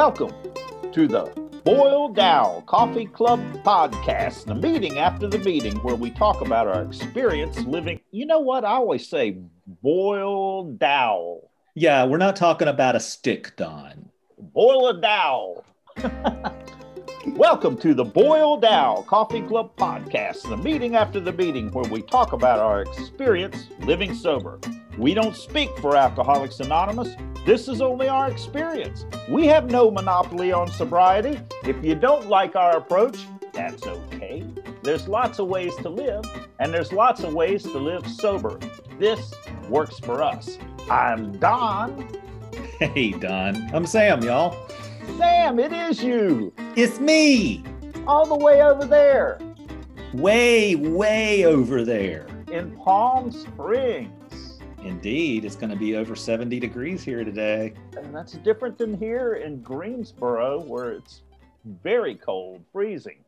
Welcome to the Boyle Dow Coffee Club podcast, the meeting after the meeting where we talk about our experience living. You know what? I always say boil Dow. Yeah, we're not talking about a stick, Don. Boil a Dow. Welcome to the Boil Dow Coffee Club podcast, the meeting after the meeting where we talk about our experience living sober. We don't speak for Alcoholics Anonymous. This is only our experience. We have no monopoly on sobriety. If you don't like our approach, that's okay. There's lots of ways to live, and there's lots of ways to live sober. This works for us. I'm Don. Hey, Don. I'm Sam, y'all. Sam, it is you. It's me. All the way over there. Way, way over there. In Palm Springs. Indeed, it's going to be over 70 degrees here today. And that's different than here in Greensboro, where it's very cold, freezing.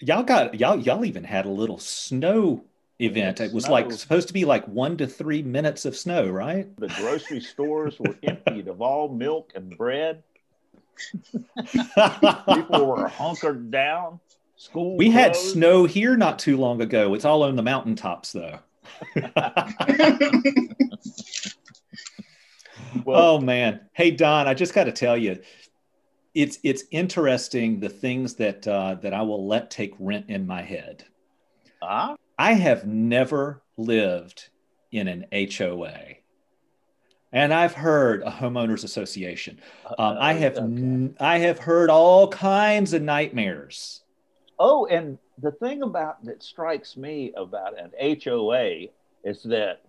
Y'all got y'all y'all even had a little snow event. It was Snow. like supposed to be like one to three minutes of snow, right? The grocery stores were emptied of all milk and bread. People were hunkered down. School we had snow here not too long ago. It's all on the mountaintops though. Well, oh man. Hey Don, I just got to tell you, it's it's interesting the things that uh, that I will let take rent in my head. ah, I have never lived in an HOA. And I've heard a homeowners association. Um, I have okay. n- I have heard all kinds of nightmares. Oh, and the thing about that strikes me about an HOA is that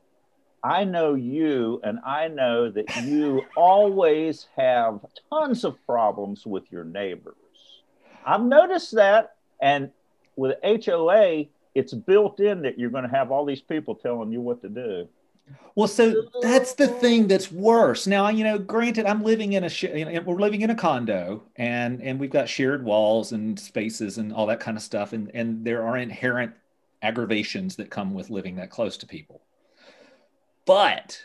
I know you, and I know that you always have tons of problems with your neighbors. I've noticed that, and with HOA, it's built in that you're going to have all these people telling you what to do. Well, so that's the thing oh. that's worse. Now, you know, granted, I'm living in a sh- you know, we're living in a condo, and and we've got shared walls and spaces and all that kind of stuff, and and there are inherent aggravations that come with living that close to people. But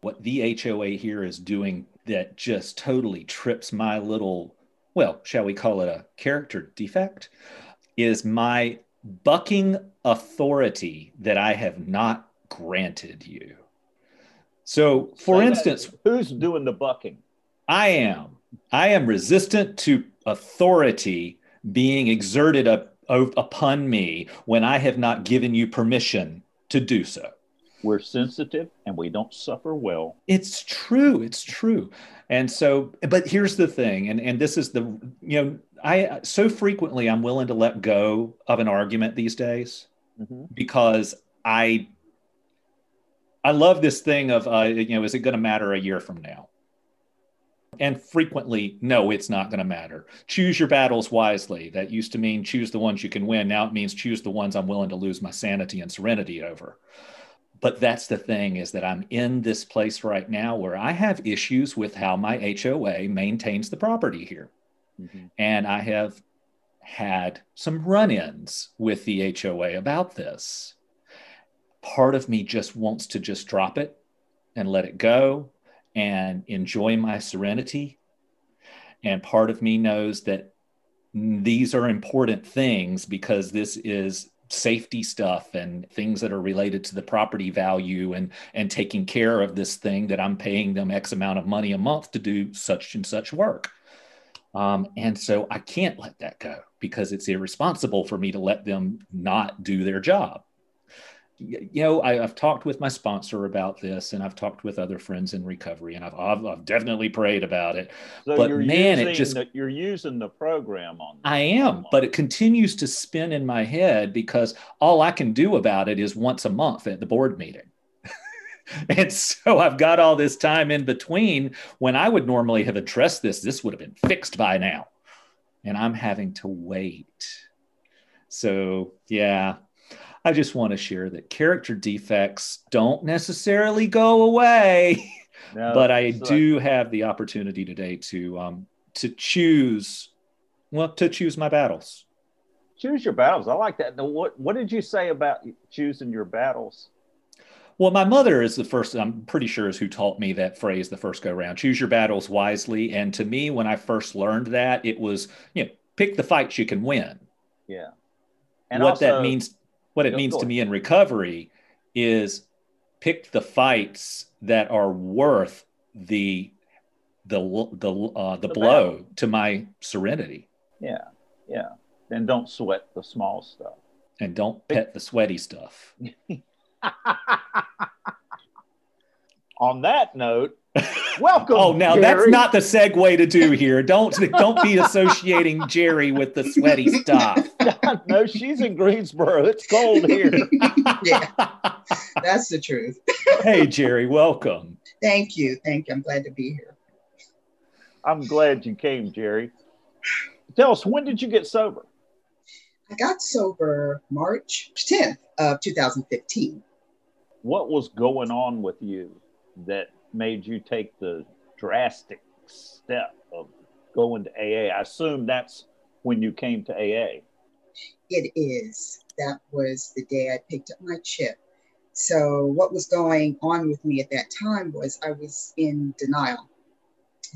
what the HOA here is doing that just totally trips my little, well, shall we call it a character defect, is my bucking authority that I have not granted you. So, for that- instance, who's doing the bucking? I am. I am resistant to authority being exerted up, o- upon me when I have not given you permission to do so. We're sensitive and we don't suffer well. It's true. It's true. And so, but here's the thing, and, and this is the, you know, I so frequently I'm willing to let go of an argument these days Mhm. because I I love this thing of uh, you know is it going to matter a year from now? And frequently, no, it's not going to matter. Choose your battles wisely. That used to mean choose the ones you can win. Now it means choose the ones I'm willing to lose my sanity and serenity over. But that's the thing is that I'm in this place right now where I have issues with how my HOA maintains the property here Mhm. and I have had some run ins with the HOA about this. Part of me just wants to just drop it and let it go and enjoy my serenity. And part of me knows that these are important things because this is safety stuff and things that are related to the property value and and taking care of this thing that I'm paying them X amount of money a month to do such and such work. Um, and so I can't let that go because it's irresponsible for me to let them not do their job. You know, I, I've talked with my sponsor about this, and I've talked with other friends in recovery, and I've, I've, I've definitely prayed about it. So But man, it just- the, you're using the program on. I am, but it continues to spin in my head because all I can do about it is once a month at the board meeting. and so I've got all this time in between when I would normally have addressed this, this would have been fixed by now. And I'm having to wait. So, yeah, I just want to share that character defects don't necessarily go away No, but I like- do have the opportunity today to um to choose well to choose my battles. choose your battles. I like that. Now, what what did you say about choosing your battles? Well, my mother is the first, I'm pretty sure, is who taught me that phrase the first go round choose your battles wisely. And to me, when I first learned that, it was, you know, pick the fights you can win. Yeah. And what also, that means, what it means to me in recovery is pick the fights that are worth the the the uh, the, the blow battle. to my serenity. Yeah, yeah. And don't sweat the small stuff. And don't pet the sweaty stuff. On that note, welcome. oh, now Jerry. that's not the segue to do here. Don't don't be associating Jerry with the sweaty stuff. no, she's in Greensboro. It's cold here. yeah, that's the truth. hey, Jerry, welcome. Thank you. Thank you. I'm glad to be here. I'm glad you came, Jerry. Tell us, when did you get sober? I got sober March 10th of 2015. What was going on with you that made you take the drastic step of going to AA? I assume that's when you came to AA. It is. That was the day I picked up my chip. So, what was going on with me at that time was I was in denial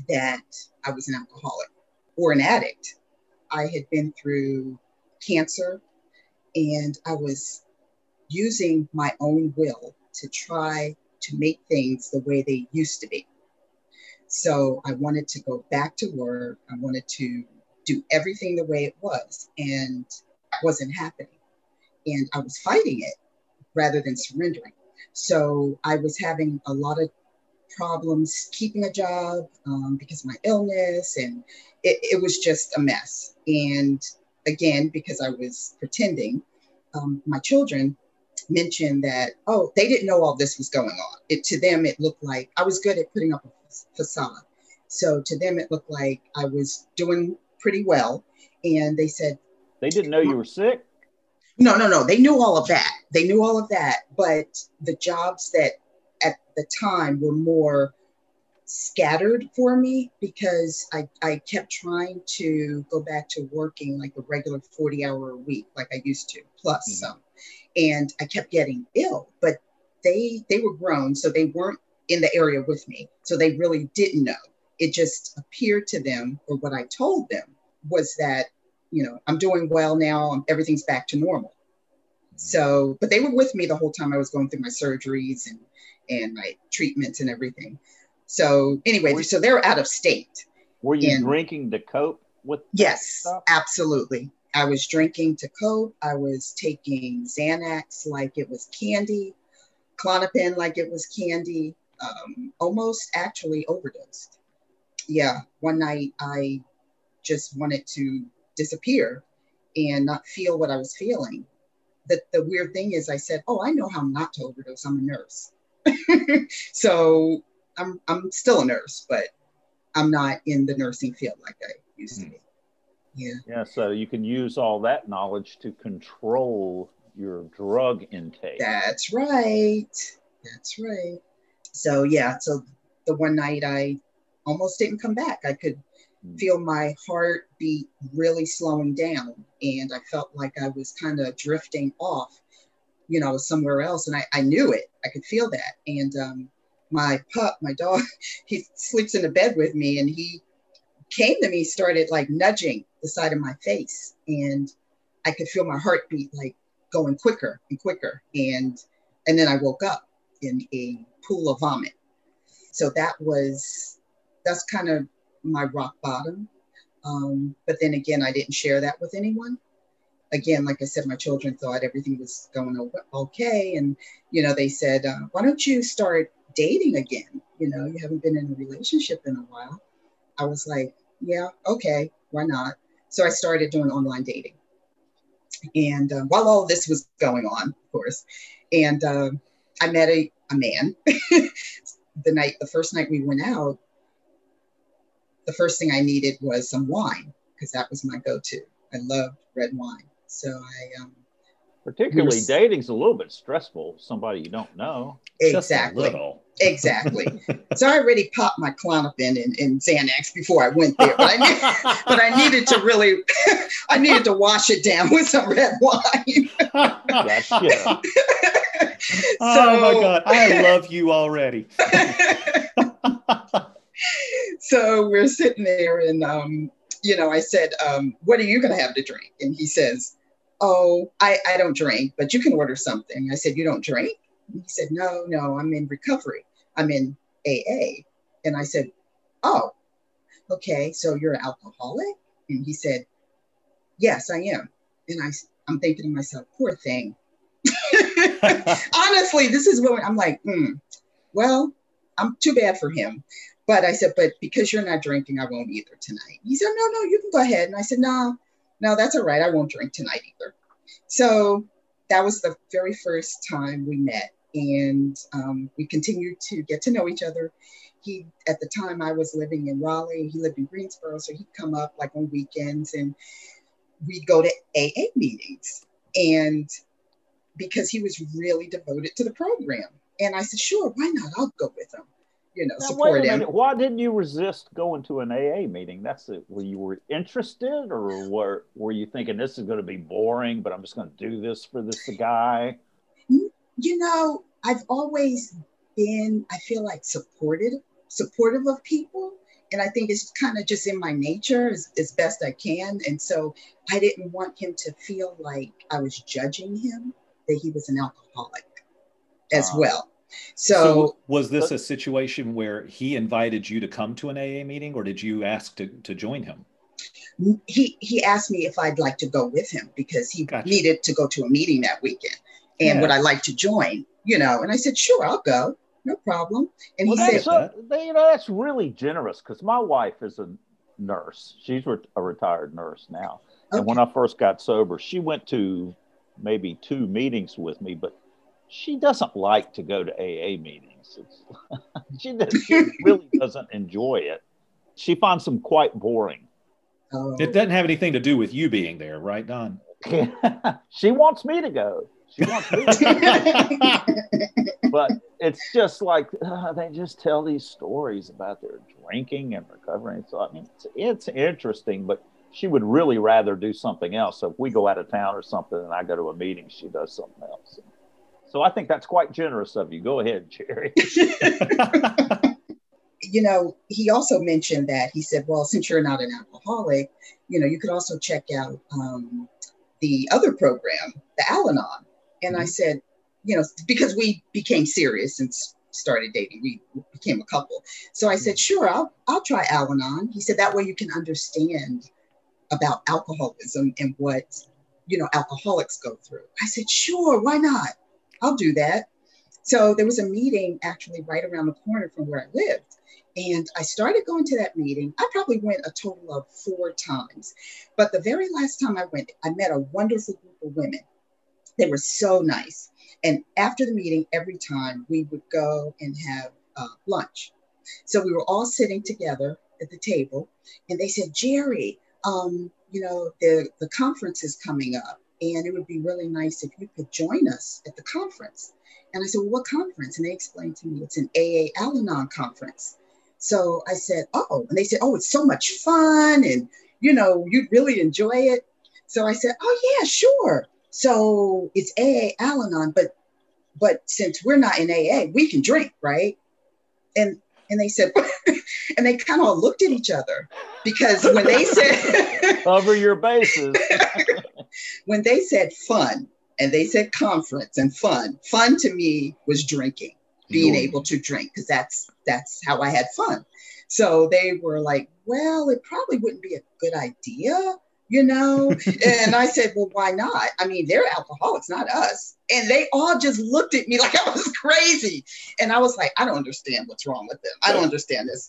that I was an alcoholic or an addict. I had been through cancer and I was using my own will to try to make things the way they used to be. So I wanted to go back to work. I wanted to do everything the way it was, and wasn't happening. And I was fighting it rather than surrendering. So I was having a lot of problems keeping a job um, because of my illness, and it, it, was just a mess. And again, because I was pretending, um, my children mentioned that, oh, they didn't know all this was going on. It to them, it looked like I was good at putting up a facade. So to them, it looked like I was doing pretty well. And they said, They didn't know you were sick? No, no, no. They knew all of that. They knew all of that. But the jobs that at the time were more scattered for me because I, I kept trying to go back to working like a regular 40 hour a week like I used to, plus mm-hmm. some. And I kept getting ill, but they they were grown, so they weren't in the area with me. So they really didn't know. It just appeared to them, or what I told them was that, you know, I'm doing well now, um, everything's back to normal. So, but they were with me the whole time I was going through my surgeries and and my treatments and everything. So anyway, were, so they're out of state. Were you and, drinking to cope with? Yes, absolutely. I was drinking to cope. I was taking Xanax like it was candy, Klonopin like it was candy. Um, almost actually overdosed. Yeah, one night I just wanted to disappear and not feel what I was feeling. The, the weird thing is, I said, Oh, I know how not to overdose. I'm a nurse. so I'm I'm still a nurse, but I'm not in the nursing field like I used to be. Yeah. Yeah. So you can use all that knowledge to control your drug intake. That's right. That's right. So yeah. So the one night I almost didn't come back. I could mm. feel my heartbeat really slowing down, and I felt like I was kind of drifting off you know, somewhere else. And I, I knew it. I could feel that. And um, my pup, my dog, he sleeps in the bed with me and he came to me, started like nudging the side of my face. And I could feel my heartbeat like going quicker and quicker. And and then I woke up in a pool of vomit. So that was that's kind of my rock bottom. Um, but then again, I didn't share that with anyone again, like I said, my children thought everything was going okay. And, you know, they said, uh, why don't you start dating again? You know, you haven't been in a relationship in a while. I was like, yeah, okay, why not? So I started doing online dating. And uh, while all this was going on, of course, and uh, I met a, a man the night, the first night we went out, the first thing I needed was some wine because that was my go to. I loved red wine. So I um particularly was, dating's a little bit stressful. Somebody you don't know. Exactly. Exactly. so I already popped my Klonopin and, and Xanax before I went there, but I, but I needed to really, I needed to wash it down with some red wine. oh my God. I love you already. so we're sitting there and um, you know, I said, um, what are you gonna have to drink? And he says, Oh, I, I don't drink, but you can order something. I said, You don't drink? He said, No, no, I'm in recovery. I'm in AA. And I said, Oh, okay, so you're an alcoholic? And he said, Yes, I am. And I, I'm thinking to myself, poor thing. Honestly, this is what I'm like, mm, well, I'm too bad for him. But I said, but because you're not drinking, I won't either tonight. He said, no, no, you can go ahead. And I said, no, no, that's all right. I won't drink tonight either. So that was the very first time we met. And um, we continued to get to know each other. He, at the time, I was living in Raleigh. He lived in Greensboro. So he'd come up like on weekends and we'd go to AA meetings. And because he was really devoted to the program. And I said, sure, why not? I'll go with him you know, now, support wait a minute. Why didn't you resist going to an AA meeting? That's it. Were you were interested, or were were you thinking this is going to be boring, but I'm just going to do this for this guy? You know, I've always been. I feel like supportive, supportive of people, and I think it's kind of just in my nature as, as best I can. And so I didn't want him to feel like I was judging him that he was an alcoholic as uh, well so, so, was this a situation where he invited you to come to an AA meeting or did you ask to, to join him? He he asked me if I'd like to go with him because he gotcha. needed to go to a meeting that weekend. And yeah. would I like to join? You know, and I said, sure, I'll go. No problem. And well, he said, so, you know, that's really generous because my wife is a nurse. She's a retired nurse now. Okay. And when I first got sober, she went to maybe two meetings with me, but she doesn't like to go to AA meetings. she, she really doesn't enjoy it. She finds them quite boring. Oh. It doesn't have anything to do with you being there, right, Don? she wants me to go. She wants me to but it's just like uh, they just tell these stories about their drinking and recovering. So I mean, it's, it's interesting, but she would really rather do something else. So if we go out of town or something and I go to a meeting, she does something else. So I think that's quite generous of you. Go ahead, Jerry. you know, he also mentioned that he said, well, since you're not an alcoholic, you know, you could also check out um, the other program, the Al Anon. And mm-hmm. I said, you know, because we became serious and started dating, we became a couple. So I said, sure, I'll, I'll try Al Anon. He said, that way you can understand about alcoholism and what, you know, alcoholics go through. I said, sure, why not? I'll do that. So there was a meeting actually right around the corner from where I lived. And I started going to that meeting. I probably went a total of four times. But the very last time I went, I met a wonderful group of women. They were so nice. And after the meeting, every time we would go and have uh, lunch. So we were all sitting together at the table. And they said, Jerry, um, you know, the, the conference is coming up and it would be really nice if you could join us at the conference. And I said, Well, what conference? And they explained to me it's an AA Al Anon conference. So I said, Oh, and they said, Oh, it's so much fun. And, you know, you'd really enjoy it. So I said, Oh, yeah, sure. So it's AA Al Anon, but but since we're not in AA, we can drink, right? And and they said, and they kind of looked at each other because when they said cover your bases when they said fun and they said conference and fun, fun to me was drinking, being able to drink because that's that's how I had fun. So they were like, well, it probably wouldn't be a good idea, you know? and I said, well, why not? I mean, they're alcoholics, not us. And they all just looked at me like I was crazy. And I was like, I don't understand what's wrong with them. I don't understand this.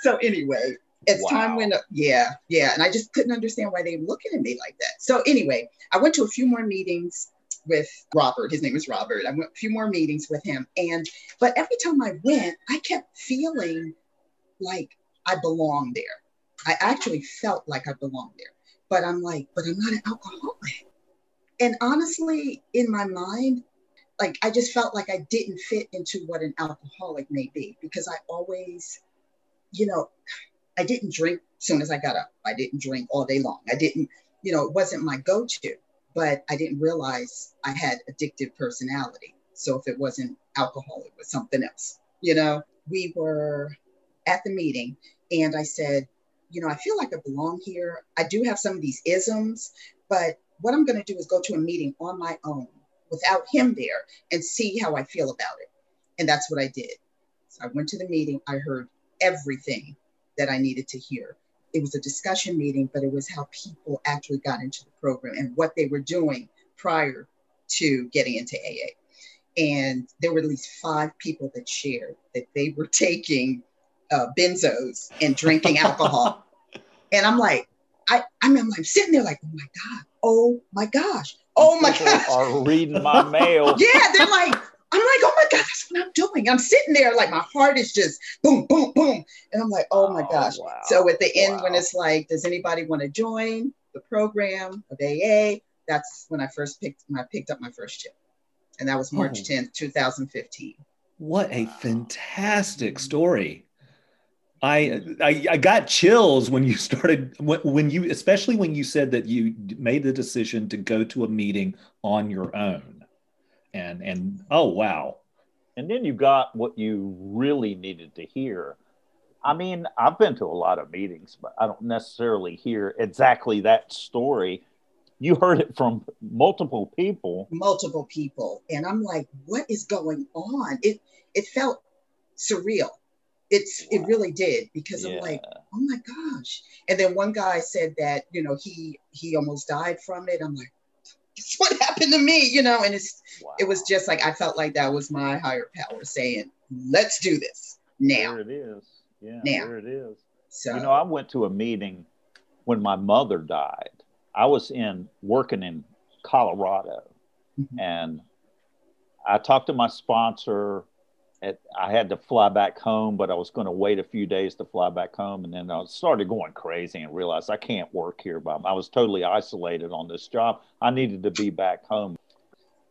So anyway, as wow. time when, yeah, yeah. And I just couldn't understand why they were looking at me like that. So anyway, I went to a few more meetings with Robert. His name is Robert. I went a few more meetings with him. And but every time I went, I kept feeling like I belonged there. I actually felt like I belonged there. But I'm like, but I'm not an alcoholic. And honestly, in my mind, like I just felt like I didn't fit into what an alcoholic may be because I always, you know, I didn't drink as soon as I got up. I didn't drink all day long. I didn't, you know, it wasn't my go to, but I didn't realize I had addictive personality. So if it wasn't alcohol, it was something else. You know, we were at the meeting and I said, you know, I feel like I belong here. I do have some of these isms, but what I'm going to do is go to a meeting on my own without him there and see how I feel about it. And that's what I did. So I went to the meeting. I heard everything that I needed to hear. It was a discussion meeting, but it was how people actually got into the program and what they were doing prior to getting into AA. And there were at least five people that shared that they were taking uh, benzos and drinking alcohol. and I'm like, I, I mean, I'm sitting there like, oh my God, oh my gosh, oh my gosh. Are reading my mail. yeah, they're like, I'm like, oh my God, that's what I'm doing. I'm sitting there like my heart is just boom, boom, boom. And I'm like, oh my oh, gosh. Wow. So at the end, wow. when it's like, does anybody want to join the program of AA? That's when I first picked I picked up my first chip. And that was March hmm. oh. 10th, 2015. What a fantastic story. I, I, I got chills when you started when, when you especially when you said that you made the decision to go to a meeting on your own and and oh wow and then you got what you really needed to hear i mean i've been to a lot of meetings but i don't necessarily hear exactly that story you heard it from multiple people multiple people and i'm like what is going on it it felt surreal it's wow. it really did because yeah. I'm like, oh my gosh. And then one guy said that, you know, he he almost died from it. I'm like, that's what happened to me, you know, and it's wow. it was just like I felt like that was my higher power saying, let's do this now. There it is. Yeah, now. there it is. So you know, I went to a meeting when my mother died. I was in working in Colorado mm-hmm. and I talked to my sponsor at, I had to fly back home, but I was going to wait a few days to fly back home. And then I started going crazy and realized I can't work here. But I was totally isolated on this job. I needed to be back home.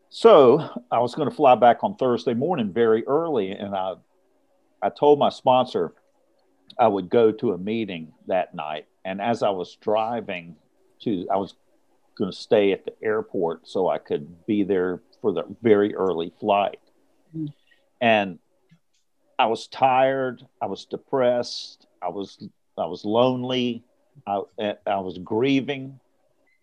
So I was going to fly back on Thursday morning very early. And I, I told my sponsor I would go to a meeting that night. And as I was driving to, I was going to stay at the airport so I could be there for the very early flight. Mm-hmm and I was tired. I was depressed. I was I was lonely. I, I was grieving,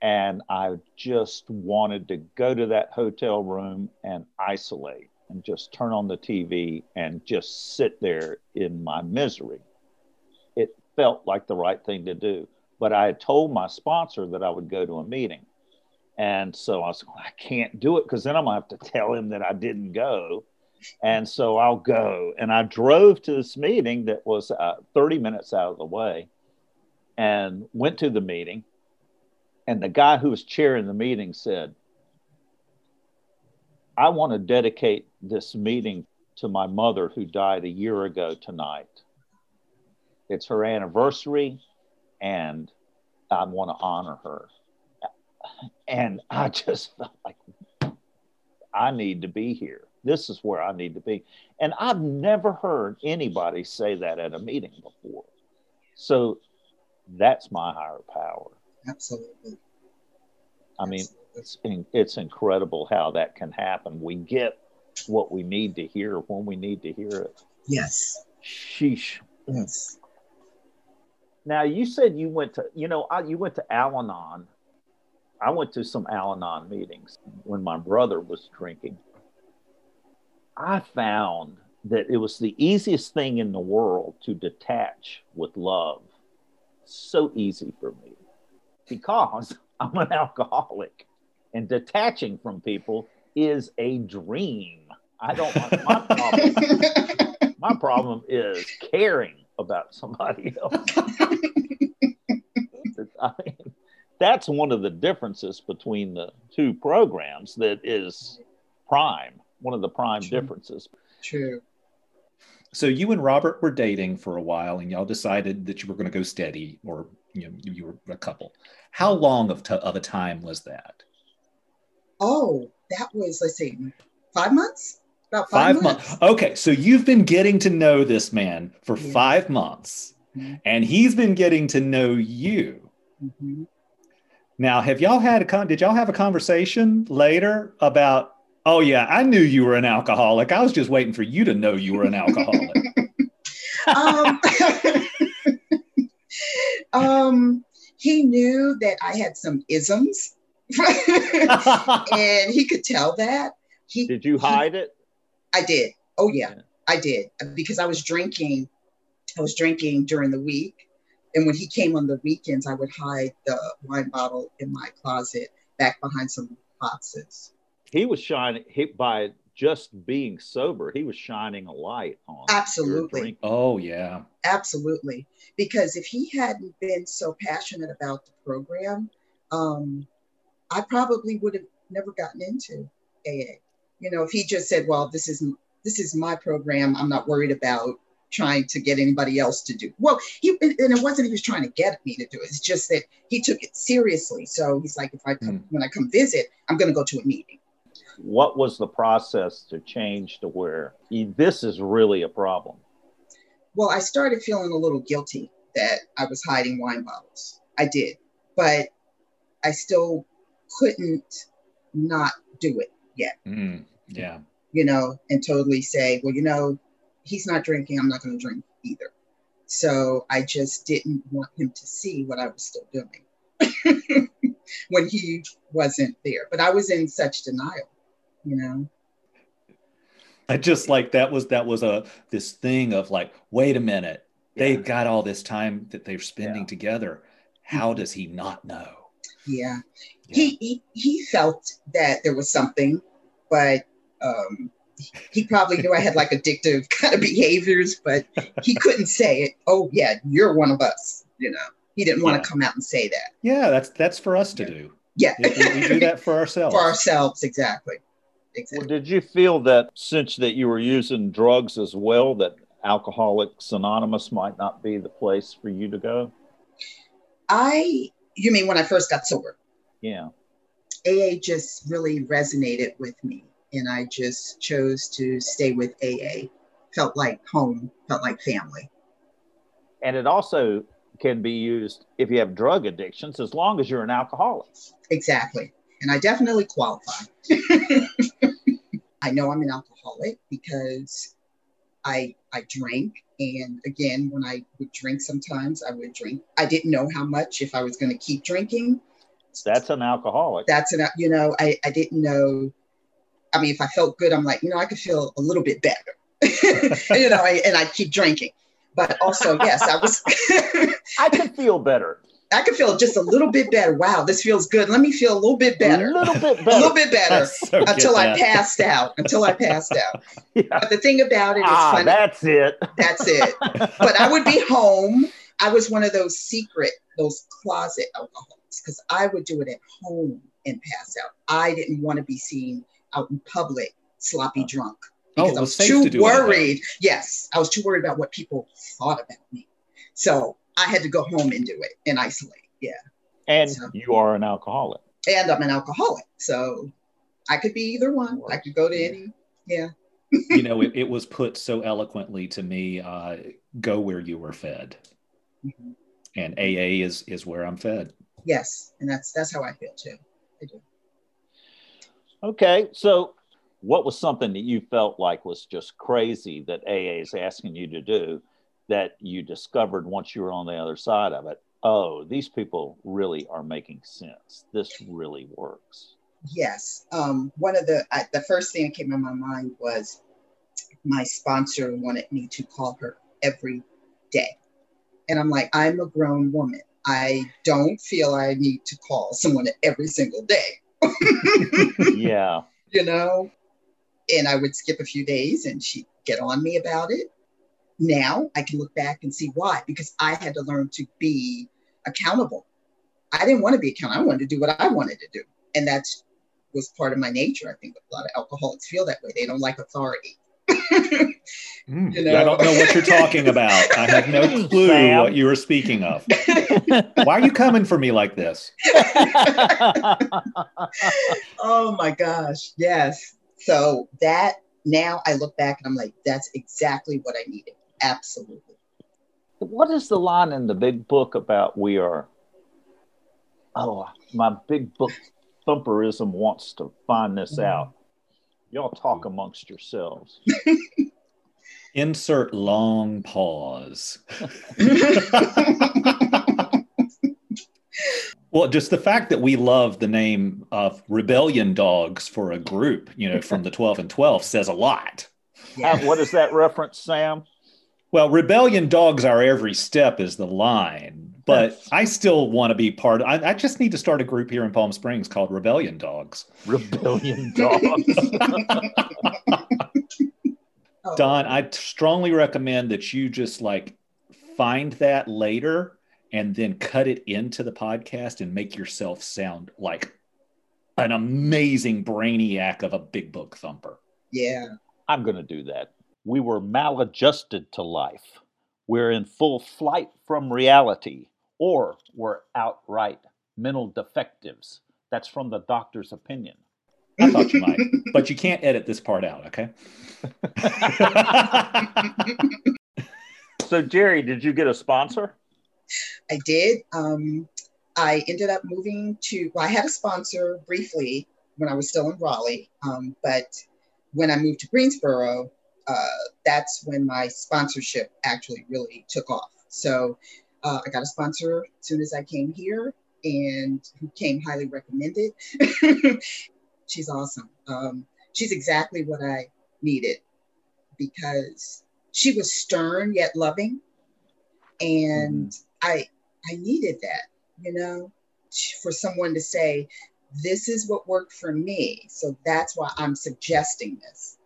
and I just wanted to go to that hotel room and isolate and just turn on the TV and just sit there in my misery. It felt like the right thing to do. But I had told my sponsor that I would go to a meeting. And so I was, I can't do it because then I'm to have to tell him that I didn't go and so I'll go. And I drove to this meeting that was uh, 30 minutes out of the way and went to the meeting. And the guy who was chairing the meeting said, I want to dedicate this meeting to my mother who died a year ago tonight. It's her anniversary, and I want to honor her. And I just felt like I need to be here this is where I need to be. And I've never heard anybody say that at a meeting before. So that's my higher power. Absolutely. I mean, it's it's incredible how that can happen. We get what we need to hear when we need to hear it. Yes. Sheesh. Yes. Now you said you went to, you know, I, you went to Al-Anon. I went to some Al-Anon meetings when my brother was drinking. I found that it was the easiest thing in the world to detach with love. So easy for me because I'm an alcoholic and detaching from people is a dream. I don't want my problem. my problem is caring about somebody else. I mean, that's one of the differences between the two programs that is prime one of the prime True. differences. True. So you and Robert were dating for a while, and y'all decided that you were going to go steady, or you know, you were a couple. How long of, t- of a time was that? Oh, that was let's see, five months. About five, five months. months. Okay, so you've been getting to know this man for yeah. five months, mm-hmm. and he's been getting to know you. Mm-hmm. Now, have y'all had a con? Did y'all have a conversation later about Oh yeah, I knew you were an alcoholic. I was just waiting for you to know you were an alcoholic. um, um, he knew that I had some isms, and he could tell that. He Did you hide it? I did. Oh yeah, I did because I was drinking. I was drinking during the week, and when he came on the weekends, I would hide the wine bottle in my closet back behind some boxes. He was shining hit by just being sober. He was shining a light on. Absolutely. oh yeah. Absolutely. Because if he hadn't been so passionate about the program, um, I probably would have never gotten into AA. You know, if he just said, "Well, this is this is my program. I'm not worried about trying to get anybody else to do." Well, he and it wasn't he was trying to get me to do it. It's just that he took it seriously. So he's like, "If I come Mm. when I come visit, I'm going to go to a meeting." What was the process to change to where this is really a problem? Well, I started feeling a little guilty that I was hiding wine bottles. I did, but I still couldn't not do it yet, Mm, yeah. you know, and totally say, well, you know, he's not drinking, I'm not going to drink either. So I just didn't want him to see what I was still doing when he wasn't there. But I was in such denial, you know. I just like that was that was a this thing of like, wait a minute, they've got all this time that they're spending Yeah. together. How does he not know? Yeah. Yeah. He, he he felt that there was something, but um, he probably knew I had like addictive kind of behaviors, but he couldn't say it. Oh yeah, you're one of us. You know, he didn't want Yeah. to come out and say that. Yeah, that's that's for us to do. Yeah, We, we do that for ourselves. for ourselves exactly. Well, did you feel that since that you were using drugs as well, that Alcoholics Anonymous might not be the place for you to go? I, you mean when I first got sober? Yeah. AA just really resonated with me, and I just chose to stay with AA. Felt like home, felt like family. And it also can be used if you have drug addictions, as long as you're an alcoholic. Exactly. And I definitely qualify. I know I'm an alcoholic because I I drank and again when I would drink sometimes I would drink. I didn't know how much if I was going to keep drinking. That's an alcoholic. That's an you know I I didn't know I mean if I felt good I'm like you know I could feel a little bit better. you know I, and I keep drinking. But also yes I was I can feel better. I could feel just a little bit better. Wow, this feels good. Let me feel a little bit better. A little bit better. A little bit better. So until I that. passed out. Until I passed out. Yeah. But the thing about it is Ah, funny. that's it. That's it. But I would be home. I was one of those secret, those closet alcoholics, because I would do it at home and pass out. I didn't want to be seen out in public, sloppy drunk. Oh, Because it I was too to do it at home. worried. Yes, I was too worried about what people thought about me. So I had to go home and do it and isolate. Yeah. And So- you are an alcoholic. And I'm an alcoholic. So I could be either one. I could go to any. Yeah. you know, it, it was put so eloquently to me. Uh, go where you were fed, Mhm. and AA is is where I'm fed. Yes. And that's that's how I feel too. I do. Okay. So, what was something that you felt like was just crazy that AA is asking you to do that you discovered once you were on the other side of it? Oh, these people really are making sense. This really works. Yes. Um, one of the I, the first thing that came in my mind was my sponsor wanted me to call her every day, and I'm like, I'm a grown woman. I don't feel I need to call someone every single day. Yeah. you know? And I would skip a few days and she'd get on me about it. Now I can look back and see why, because I had to learn to be accountable. I didn't want to be accountable. I wanted to do what I wanted to do. And that was part of my nature. I think a lot of alcoholics feel that way. They don't like authority. Mm, You know. I don't know what you're talking about. I have no clue Sam. what you were speaking of. Why are you coming for me like this? oh my gosh. Yes. So that now I look back and I'm like, that's exactly what I needed. Absolutely. what is the line in the big book about we are? Oh, my big book thumperism wants to find this mm-hmm. out. Y'all talk amongst yourselves. Insert long pause. well, just the fact that we love the name of Rebellion Dogs for a group, you know, from the 12 and 12 says a lot. How- what is that reference, Sam? Well, Rebellion Dogs Our Every Step is the line, but I still want to be part of I, I just need to start a group here in Palm Springs called Rebellion Dogs. Rebellion dogs. Oh, Don, I strongly recommend that you just like find that later and then cut it into the podcast and make yourself sound like an amazing brainiac of a big book thumper. Yeah. I'm going to do that. We were maladjusted to life. We're in full flight from reality, or we're outright mental defectives. That's from the doctor's opinion. I thought you might, but you can't edit this part out, okay? So, Jerry, did you get a sponsor? I did. Um, I ended up moving to, well, I had a sponsor briefly when I was still in Raleigh, um, but when I moved to Greensboro, uh, that's when my sponsorship actually really took off. So uh, I got a sponsor as soon as I came here and who came highly recommended. she's awesome. Um, she's exactly what I needed because she was stern yet loving. And I I needed that, you know, for someone to say, this is what worked for me. So that's why I'm suggesting this,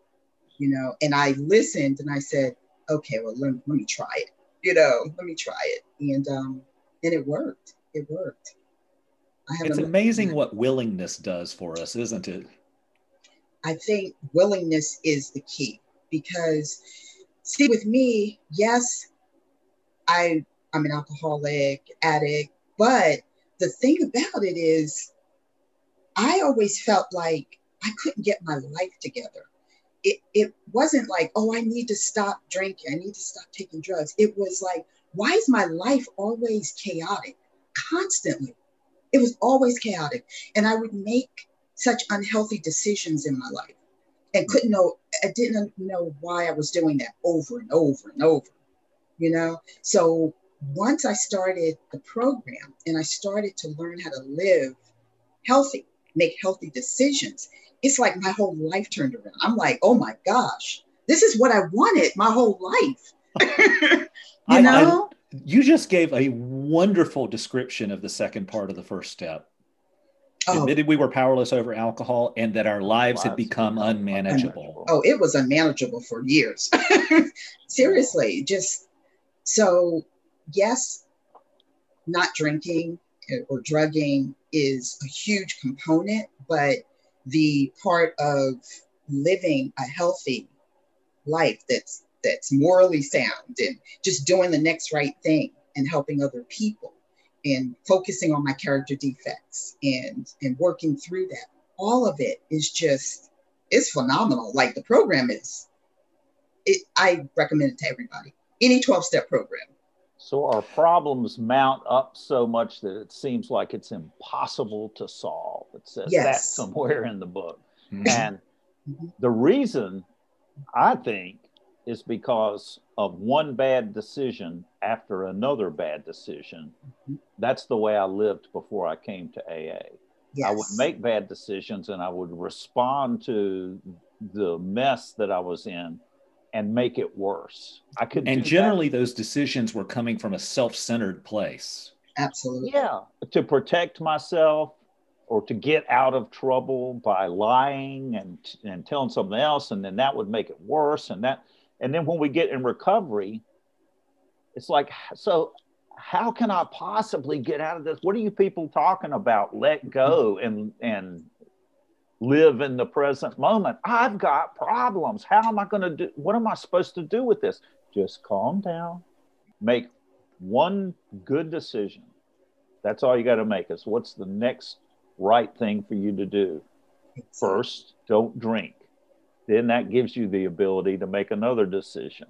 you know. And I listened and I said, okay, well, let, let me try it, you know, let me try it. And um, and it worked. It worked. I It's amazing what willingness does for us, isn't it? I think willingness is the key because see with me, yes, I I'm an alcoholic, addict, but the thing about it is I always felt like I couldn't get my life together. It it wasn't like, oh, I need to stop drinking, I need to stop taking drugs. It was like, why is my life always chaotic? Constantly. It was always chaotic. And I would make such unhealthy decisions in my life and couldn't know i didn't know why i was doing that over and over and over you know so once i started the program and i started to learn how to live healthy make healthy decisions it's like my whole life turned around. I'm like oh my gosh this is what i wanted my whole life. You I- I- know? You just gave a wonderful description of the second part of the first step. oh, Admitted we were powerless over alcohol and that our lives had become become unmanageable. oh it was unmanageable for years. Seriously just so yes not drinking or drugging is a huge component but the part of living a healthy life that's that's morally sound and just doing the next right thing and helping other people and focusing on my character defects and and working through that. All of it is just it's phenomenal. Like the program is it i recommend it to everybody. Any 12 step program So, our problems mount up so much that it seems like it's impossible to solve. It says that somewhere in the book. Mhm. And Mhm. the reason I think is because of one bad decision after another bad decision. Mhm. That's the way I lived before I came to AA. yes I would make bad decisions and I would respond to the mess that I was in and make it worse. I could do And that. generally, those decisions were coming from a self centered place. absolutely yeah, to protect myself or to get out of trouble by lying and and telling something else and then that would make it worse and that and then when we get in recovery it's like so how can I possibly get out of this? What are you people talking about? Let go mm-hmm. and and live in the present moment. I've got problems. How am I going to do? What am I supposed to do with this? Just calm down. Make one good decision. That's all you got to make. Is what's the next right thing for you to do? First, don't drink. Then that gives you the ability to make another decision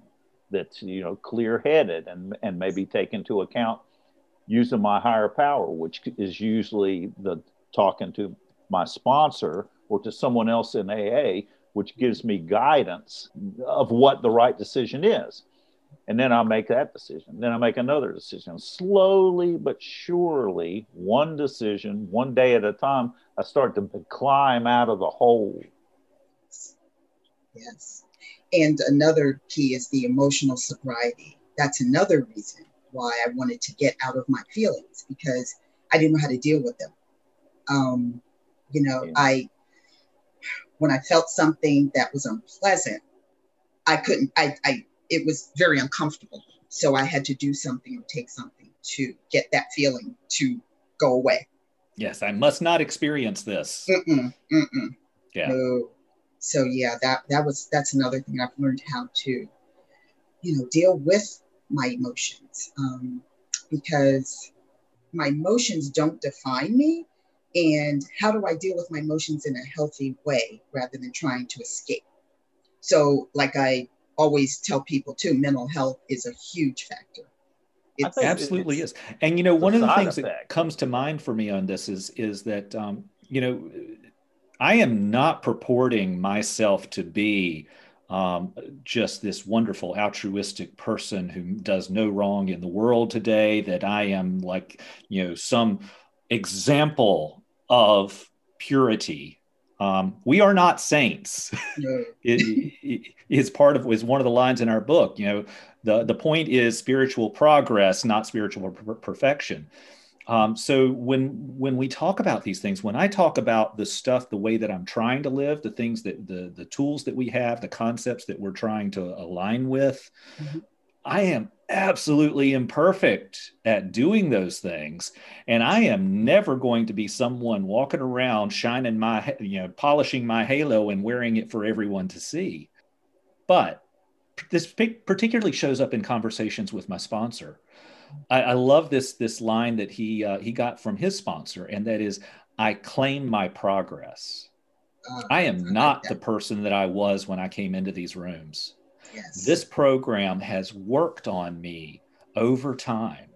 that's you know clear-headed and and maybe take into account using my higher power, which is usually the talking to my sponsor or to someone else in AA which gives me guidance of what the right decision is. And then I'll make that decision. Then I make another decision. Slowly but surely, one decision, one day at a time, I start to climb out of the hole. Yes. And another key is the emotional sobriety. That's another reason why I wanted to get out of my feelings because I didn't know how to deal with them. Um, you know, yeah. I when I felt something that was unpleasant, I couldn't. I, I it was very uncomfortable, so I had to do something or take something to get that feeling to go away. Yes, I must not experience this. Mm-mm, mm-mm. Yeah. No. So yeah, that that was that's another thing I've learned how to, you know, deal with my emotions um, because my emotions don't define me and how do I deal with my emotions in a healthy way rather than trying to escape? So, like I always tell people too, mental health is a huge factor. It absolutely is. And you know, one of the things effect. that comes to mind for me on this is is that um, you know, I am not purporting myself to be um, just this wonderful altruistic person who does no wrong in the world today. That I am like, you know, some example of purity. Um, we are not saints. No. it, it is part of is one of the lines in our book. You know, the the point is spiritual progress, not spiritual per- perfection. Um, so when when we talk about these things, when I talk about the stuff, the way that I'm trying to live, the things that the the tools that we have, the concepts that we're trying to align with, mm-hmm. I am absolutely imperfect at doing those things. And i am never going to be someone walking around shining my you know polishing my halo and wearing it for everyone to see. But this particularly shows up in conversations with my sponsor. I, I love this this line that he uh, he got from his sponsor and that is i claim my progress. I am not the person that i was when i came into these rooms Yes. This program has worked on me over time,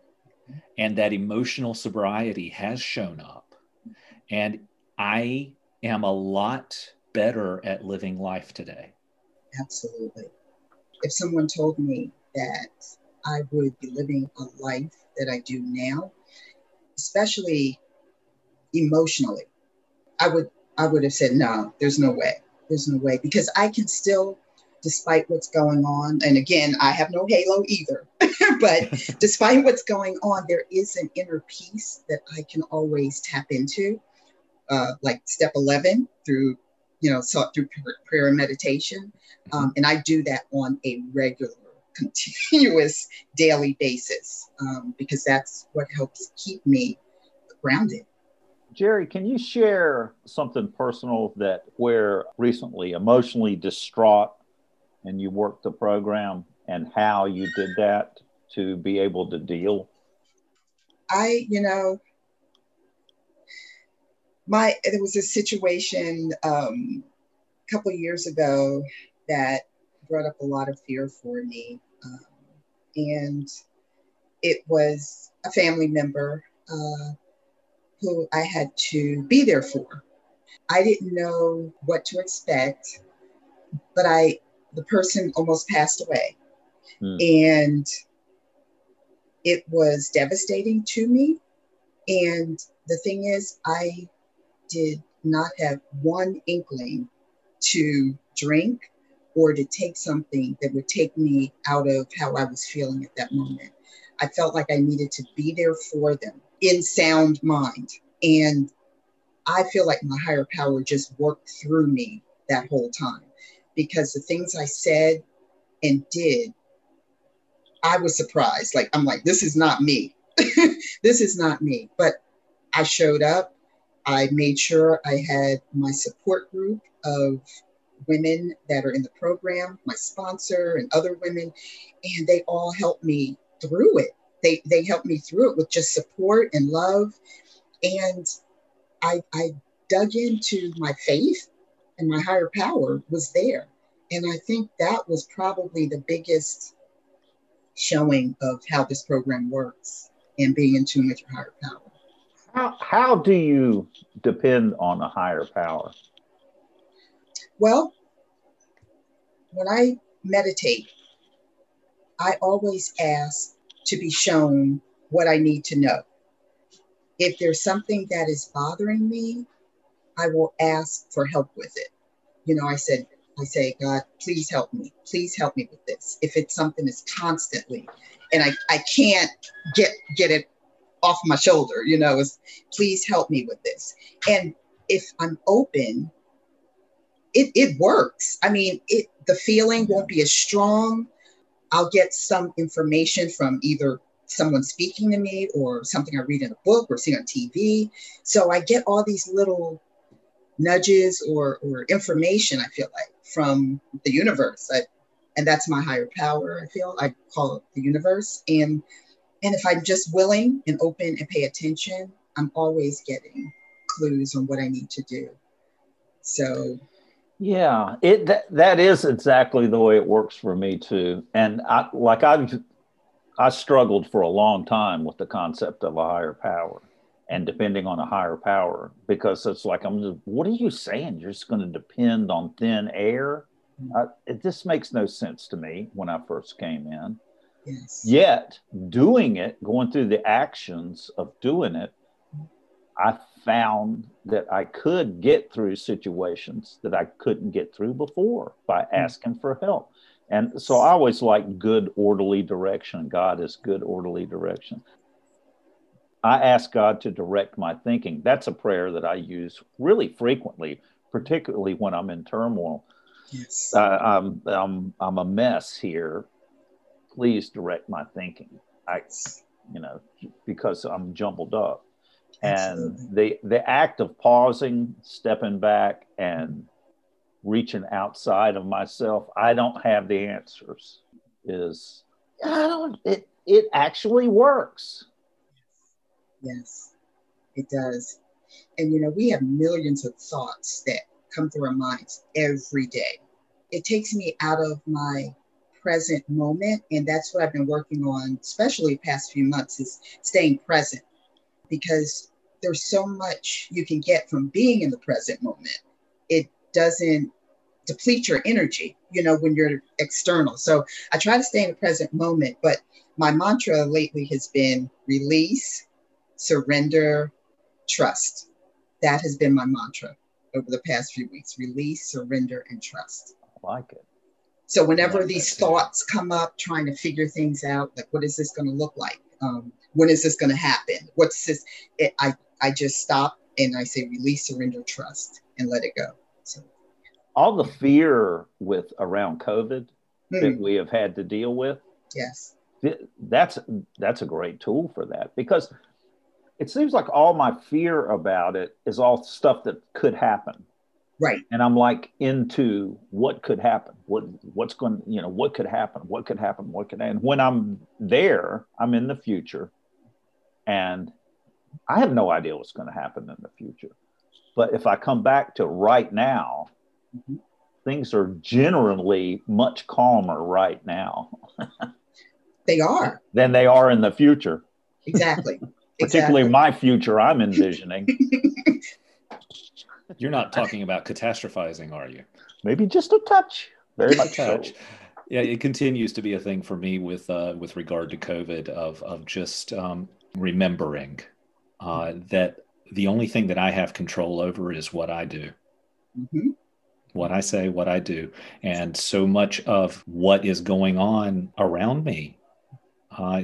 and that emotional sobriety has shown up. And I am a lot better at living life today. Absolutely. If someone told me that I would be living a life that I do now, especially emotionally, I would I would have said no, there's no way. There's no way because I can still despite what's going on. And again, I have no halo either, but despite what's going on, there is an inner peace that I can always tap into, uh, like step 11 through, you know, so through prayer and meditation. Mm-hmm. Um, and I do that on a regular, continuous daily basis um, because that's what helps keep me grounded. Jerry, can you share something personal that where recently emotionally distraught and you worked the program and how you did that to be able to deal? I, you know, my there was a situation um, a couple years ago that brought up a lot of fear for me, um, and it was a family member uh, who I had to be there for. I didn't know what to expect, but I the person almost passed away. Hmm. And it was devastating to me. And the thing is, I did not have one inkling to drink or to take something that would take me out of how I was feeling at that moment. I felt like I needed to be there for them in sound mind. And I feel like my higher power just worked through me that whole time because the things I said and did, I was surprised. Like, I'm like, this is not me. this is not me. But I showed up. I made sure I had my support group of women that are in the program, my sponsor, and other women, and they all helped me through it. They, they helped me through it with just support and love. And I, I dug into my faith and my higher power was there. And I think that was probably the biggest showing of how this program works and being in tune with your higher power. How, how do you depend on a higher power? Well, when I meditate, I always ask to be shown what I need to know. If there's something that is bothering me, I will ask for help with it. You know, I said, I say, God, please help me. Please help me with this. If it's something that's constantly, and I, I can't get get it off my shoulder, you know, is please help me with this. And if I'm open, it, it works. I mean, it the feeling won't be as strong. I'll get some information from either someone speaking to me or something I read in a book or see on TV. So I get all these little nudges or, or information, I feel like, from the universe. I, and that's my higher power, I feel. I call it the universe. And and if I'm just willing and open and pay attention, I'm always getting clues on what I need to do. So yeah, it that, that is exactly the way it works for me too. And I like I've I struggled for a long time with the concept of a higher power and depending on a higher power because it's like I'm just what are you saying? You're just going to depend on thin air? Mm-hmm. Uh, it just makes no sense to me when I first came in. Yes. Yet doing it, going through the actions of doing it, I found that I could get through situations that I couldn't get through before by hmm. asking for help. And so I always like good, orderly direction. God is good, orderly direction. I ask God to direct my thinking. That's a prayer that I use really frequently, particularly when I'm in turmoil. Yes. Uh, I'm, I'm, I'm a mess here. Please direct my thinking. I, you know, because I'm jumbled up and the the act of pausing stepping back and reaching outside of myself i don't have the answers is i don't it it actually works yes it does and you know we have millions of thoughts that come through our minds every day it takes me out of my present moment and that's what i've been working on especially past few months is staying present because there's so much you can get from being in the present moment. It doesn't deplete your energy, you know, when you're external. So I try to stay in the present moment, but my mantra lately has been release, surrender, trust. That has been my mantra over the past few weeks release, surrender, and trust. I like it. So whenever like these thoughts come up, trying to figure things out, like what is this going to look like? Um, when is this going to happen? What's this? It, I I just stop and I say release, surrender, trust, and let it go. So all the fear with around COVID mm-hmm. that we have had to deal with. Yes. That's that's a great tool for that because it seems like all my fear about it is all stuff that could happen. Right. And I'm like into what could happen, what what's going, you know, what could happen, what could happen, what could and when I'm there, I'm in the future and I have no idea what's going to happen in the future. But if I come back to right now, mm-hmm. things are generally much calmer right now. they are. Than they are in the future. Exactly. Particularly exactly. my future I'm envisioning. You're not talking about catastrophizing, are you? Maybe just a touch. Very much touch. So. Yeah, it continues to be a thing for me with uh, with regard to COVID of of just um, remembering uh, that the only thing that I have control over is what I do. Mm-hmm. What I say, what I do. And so much of what is going on around me, uh,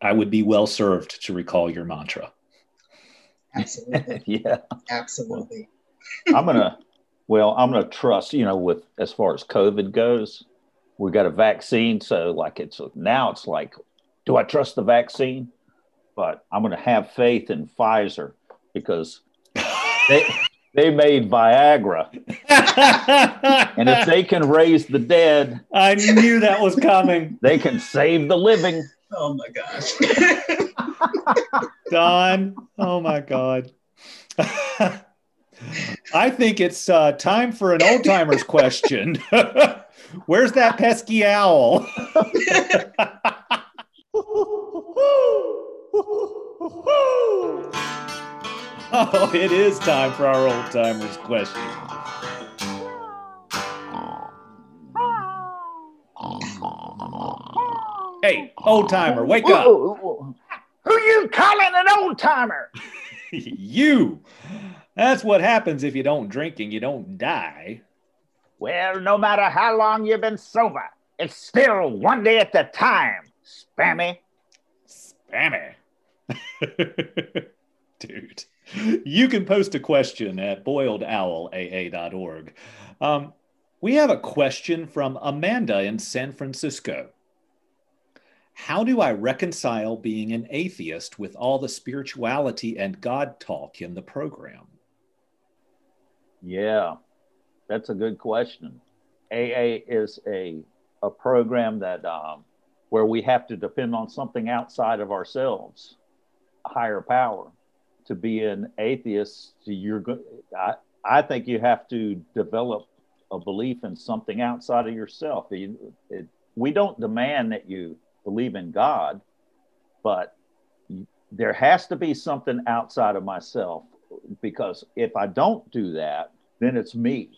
I would be well served to recall your mantra. Absolutely. yeah. Absolutely. I'm going to, well, I'm going to trust, you know, with as far as COVID goes, we got a vaccine. So, like, it's now it's like, do I trust the vaccine? but I'm going to have faith in Pfizer because they they made Viagra, and if they can raise the dead, I knew that was coming. They can save the living. Oh my gosh, Don! Oh my God. I think it's uh, time for an old timers question. Where's that pesky owl? oh, it is time for our old timers question. Hey, old timer, wake up. Who you calling an old timer? you. That's what happens if you don't drink and you don't die. Well, no matter how long you've been sober, it's still one day at a time, spammy. Spammy. Dude, you can post a question at boiledowlaa.org. Um, we have a question from Amanda in San Francisco. How do I reconcile being an atheist with all the spirituality and God talk in the program? Yeah, that's a good question. AA is a a program that um, where we have to depend on something outside of ourselves, a higher power. To be an atheist, you're. I, I think you have to develop a belief in something outside of yourself. It, it, we don't demand that you believe in God, but there has to be something outside of myself because if I don't do that, then it's me.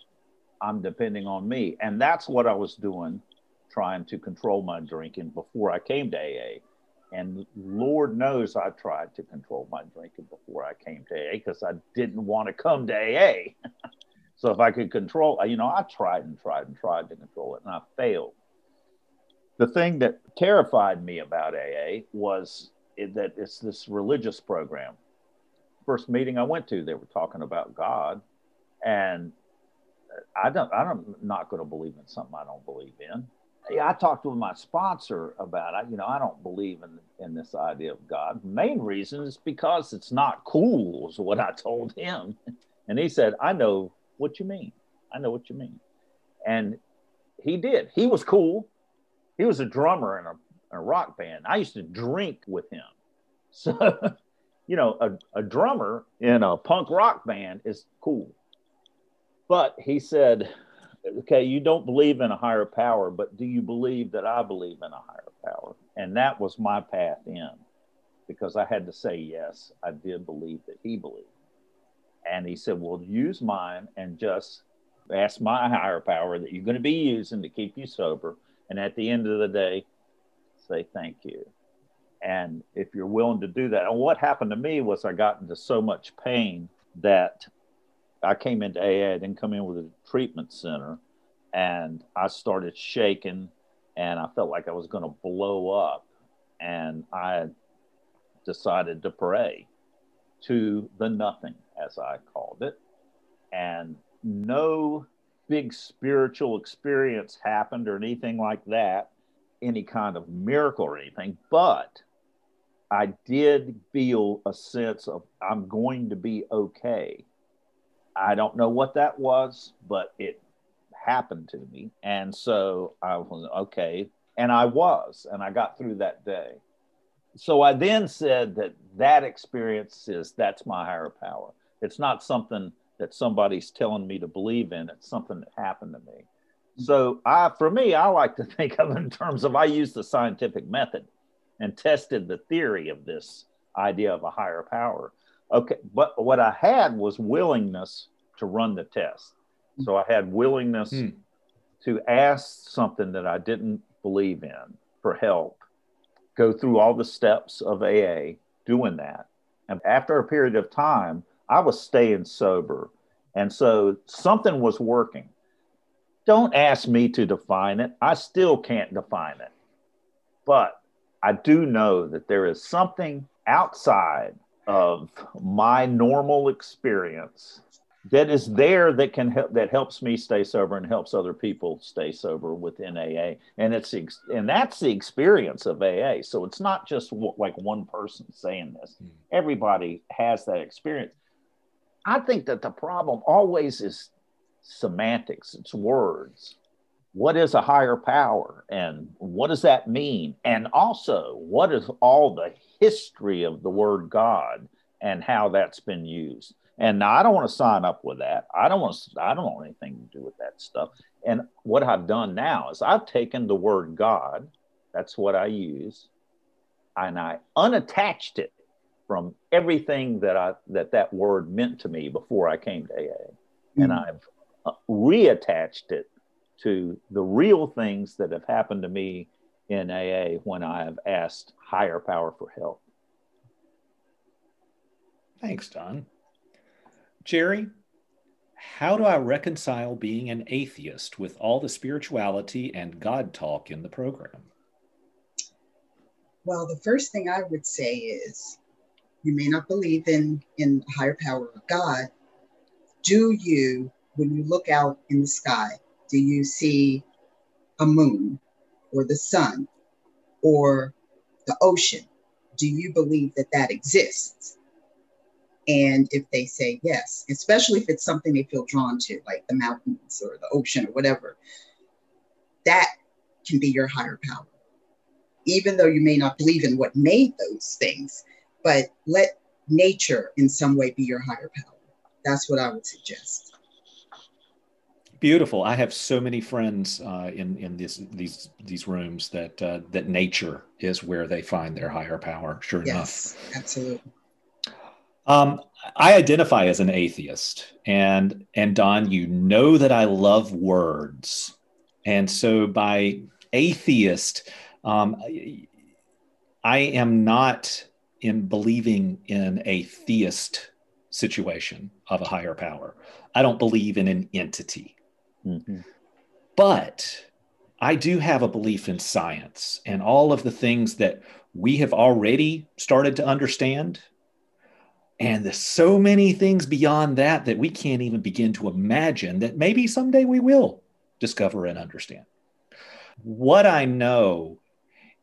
I'm depending on me. And that's what I was doing, trying to control my drinking before I came to AA. And Lord knows I tried to control my drinking before I came to AA because I didn't want to come to AA. so if I could control, you know, I tried and tried and tried to control it and I failed. The thing that terrified me about AA was that it's this religious program. First meeting I went to, they were talking about God and I don't, I'm not going to believe in something I don't believe in. Yeah, I talked with my sponsor about it. You know, I don't believe in in this idea of God. Main reason is because it's not cool, is what I told him. And he said, I know what you mean. I know what you mean. And he did. He was cool. He was a drummer in a, a rock band. I used to drink with him. So, you know, a, a drummer in a punk rock band is cool. But he said, okay, you don't believe in a higher power, but do you believe that I believe in a higher power? And that was my path in because I had to say, yes, I did believe that he believed. And he said, well, use mine and just ask my higher power that you're going to be using to keep you sober. And at the end of the day, say thank you. And if you're willing to do that, and what happened to me was I got into so much pain that I came into AA, I didn't come in with a treatment center, and I started shaking, and I felt like I was going to blow up, and I decided to pray to the nothing, as I called it, and no big spiritual experience happened or anything like that, any kind of miracle or anything, but I did feel a sense of I'm going to be okay I don't know what that was, but it happened to me. And so I was okay. And I was, and I got through that day. So I then said that that experience is that's my higher power. It's not something that somebody's telling me to believe in, it's something that happened to me. So I, for me, I like to think of it in terms of I used the scientific method and tested the theory of this idea of a higher power. Okay, but what I had was willingness to run the test. So I had willingness hmm. to ask something that I didn't believe in for help, go through all the steps of AA doing that. And after a period of time, I was staying sober. And so something was working. Don't ask me to define it. I still can't define it. But I do know that there is something outside of my normal experience that is there that can help that helps me stay sober and helps other people stay sober with AA and it's and that's the experience of AA so it's not just like one person saying this mm. everybody has that experience I think that the problem always is semantics it's words what is a higher power and what does that mean and also what is all the history of the word God and how that's been used and now I don't want to sign up with that. I don't want to, I don't want anything to do with that stuff. And what I've done now is I've taken the word God, that's what I use, and I unattached it from everything that I that that word meant to me before I came to AA. Mm-hmm. And I've uh, reattached it to the real things that have happened to me in AA when I have asked higher power for help. Thanks, Don. Jerry, how do I reconcile being an atheist with all the spirituality and God talk in the program? Well, the first thing I would say is you may not believe in in higher power of God. Do you, when you look out in the sky, do you see a moon or the sun or the ocean? Do you believe that that exists? And if they say yes, especially if it's something they feel drawn to, like the mountains or the ocean or whatever, that can be your higher power. Even though you may not believe in what made those things, but let nature in some way be your higher power. That's what I would suggest. Beautiful. I have so many friends uh, in in this these these rooms that uh, that nature is where they find their higher power. Sure yes, enough. absolutely. Um, I identify as an atheist, and and Don, you know that I love words, and so by atheist, um, I am not in believing in a theist situation of a higher power. I don't believe in an entity, mm-hmm. but I do have a belief in science and all of the things that we have already started to understand and there's so many things beyond that that we can't even begin to imagine that maybe someday we will discover and understand. What I know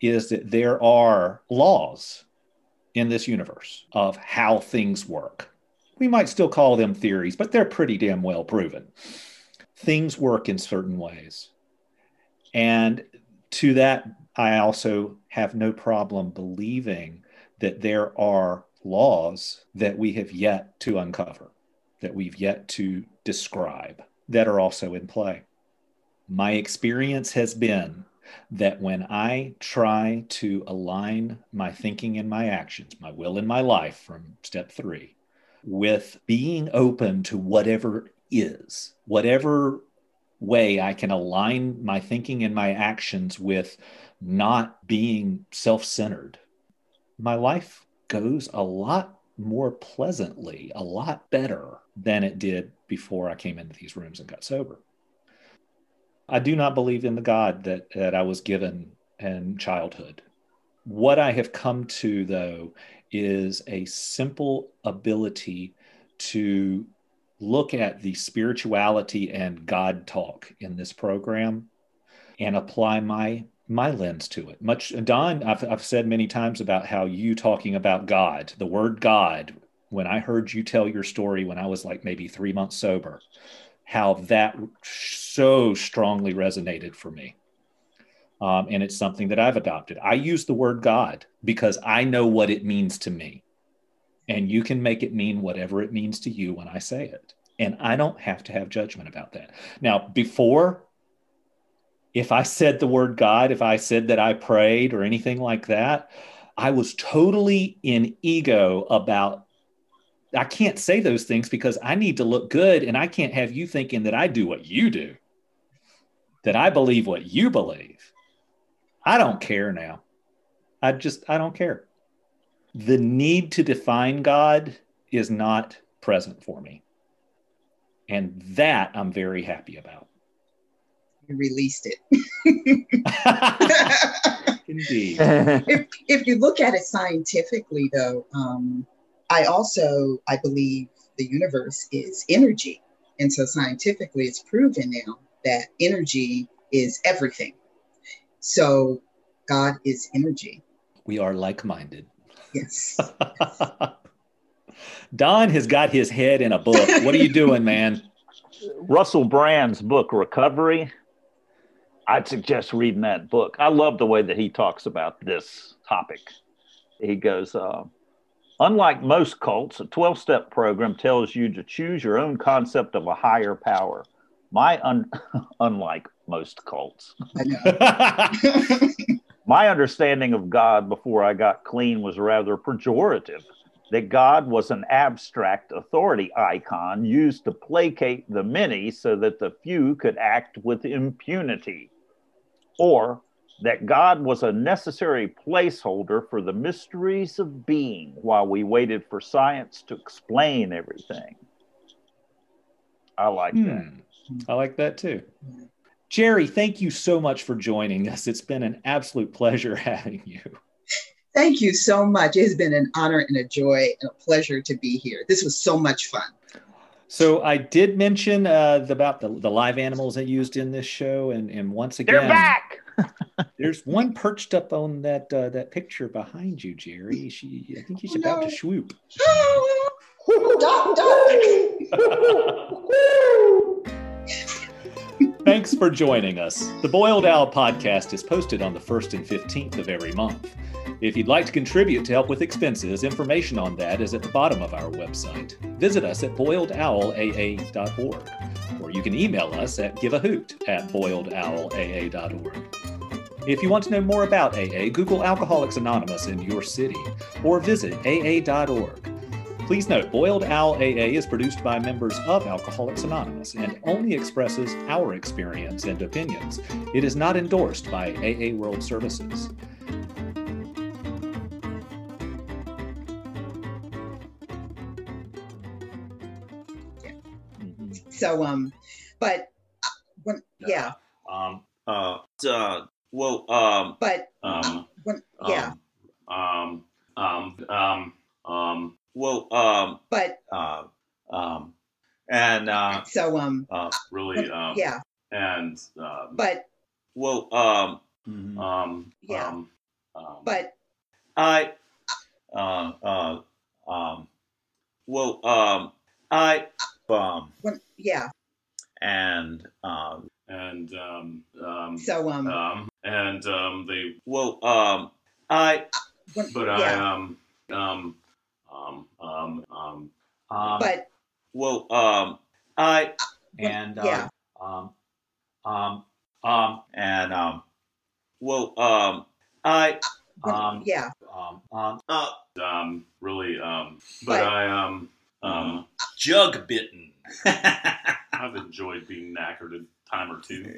is that there are laws in this universe of how things work. We might still call them theories, but they're pretty damn well proven. Things work in certain ways. And to that, I also have no problem believing that there are laws that we have yet to uncover, that we've yet to describe, that are also in play. My experience has been that when I try to align my thinking and my actions, my will and my life from step three, with being open to whatever is, whatever way I can align my thinking and my actions with not being self centered, my life goes a lot more pleasantly, a lot better than it did before I came into these rooms and got sober. I do not believe in the God that, that I was given in childhood. What I have come to, though, is a simple ability to look at the spirituality and God talk in this program and apply my my lens to it. Much Don, I've, I've said many times about how you talking about God, the word God, when I heard you tell your story when I was like maybe three months sober, how that so strongly resonated for me. Um, and it's something that I've adopted. I use the word God because I know what it means to me. And you can make it mean whatever it means to you when I say it. And I don't have to have judgment about that. Now, before if I said the word God, if I said that I prayed or anything like that, I was totally in ego about I can't say those things because I need to look good and I can't have you thinking that I do what you do. That I believe what you believe. I don't care now. I just I don't care. The need to define God is not present for me. And that I'm very happy about You released it. Indeed. if, if you look at it scientifically, though, um, I also I believe the universe is energy, and so scientifically, it's proven now that energy is everything. So God is energy. We are like-minded. Yes. Don has got his head in a book. What are you doing, man? Russell Brand's book, Recovery, I'd suggest reading that book. I love the way that he talks about this topic. He goes, uh, unlike most cults, a 12 step program tells you to choose your own concept of a higher power. My, un- unlike most cults, my understanding of God before I got clean was rather pejorative that God was an abstract authority icon used to placate the many so that the few could act with impunity or that God was a necessary placeholder for the mysteries of being while we waited for science to explain everything. I like that. Hmm. I like that too. Jerry, thank you so much for joining us. It's been an absolute pleasure having you. Thank you so much. It has been an honor and a joy and a pleasure to be here. This was so much fun. So I did mention uh, about the, the live animals I used in this show, and, and once again, They're back. There's one perched up on that uh, that picture behind you, Jerry. She, I think he's Oh, about no. to swoop. Thanks for joining us. The Boiled Owl podcast is posted on the 1st and 15th of every month. If you'd like to contribute to help with expenses, information on that is at the bottom of our website. Visit us at boiledowlaa.org, or you can email us at giveahoot at boiledowlaa.org. If you want to know more about AA, Google Alcoholics Anonymous in your city, or visit aa.org. Please note, Boiled Owl AA is produced by members of Alcoholics Anonymous and only expresses our experience and opinions. It is not endorsed by AA World Services. So, um, but uh, when, yeah, Um. Uh. uh well. Um. but Um. when, yeah, Um. Um. Um. Um. Well. Um. but Uh. Um. And. Uh. so, um, uh really. Um. yeah, And. Um. but Well. Um. Mhm. Um. Yeah. Um. um but I. Uh. Uh. Um. Well. Um. I. Um. when, yeah, And. Um. And. Um. Um. so, um, um, and um, they well, um, I, when, but I yeah, um, um, um, um, um, um, but well, um, I and yeah. um, um, um, and um, well, um, I when, um, yeah, um, um, uh, um, really um, But- but I um, um, Jug bitten. I've enjoyed being knackered a time or two.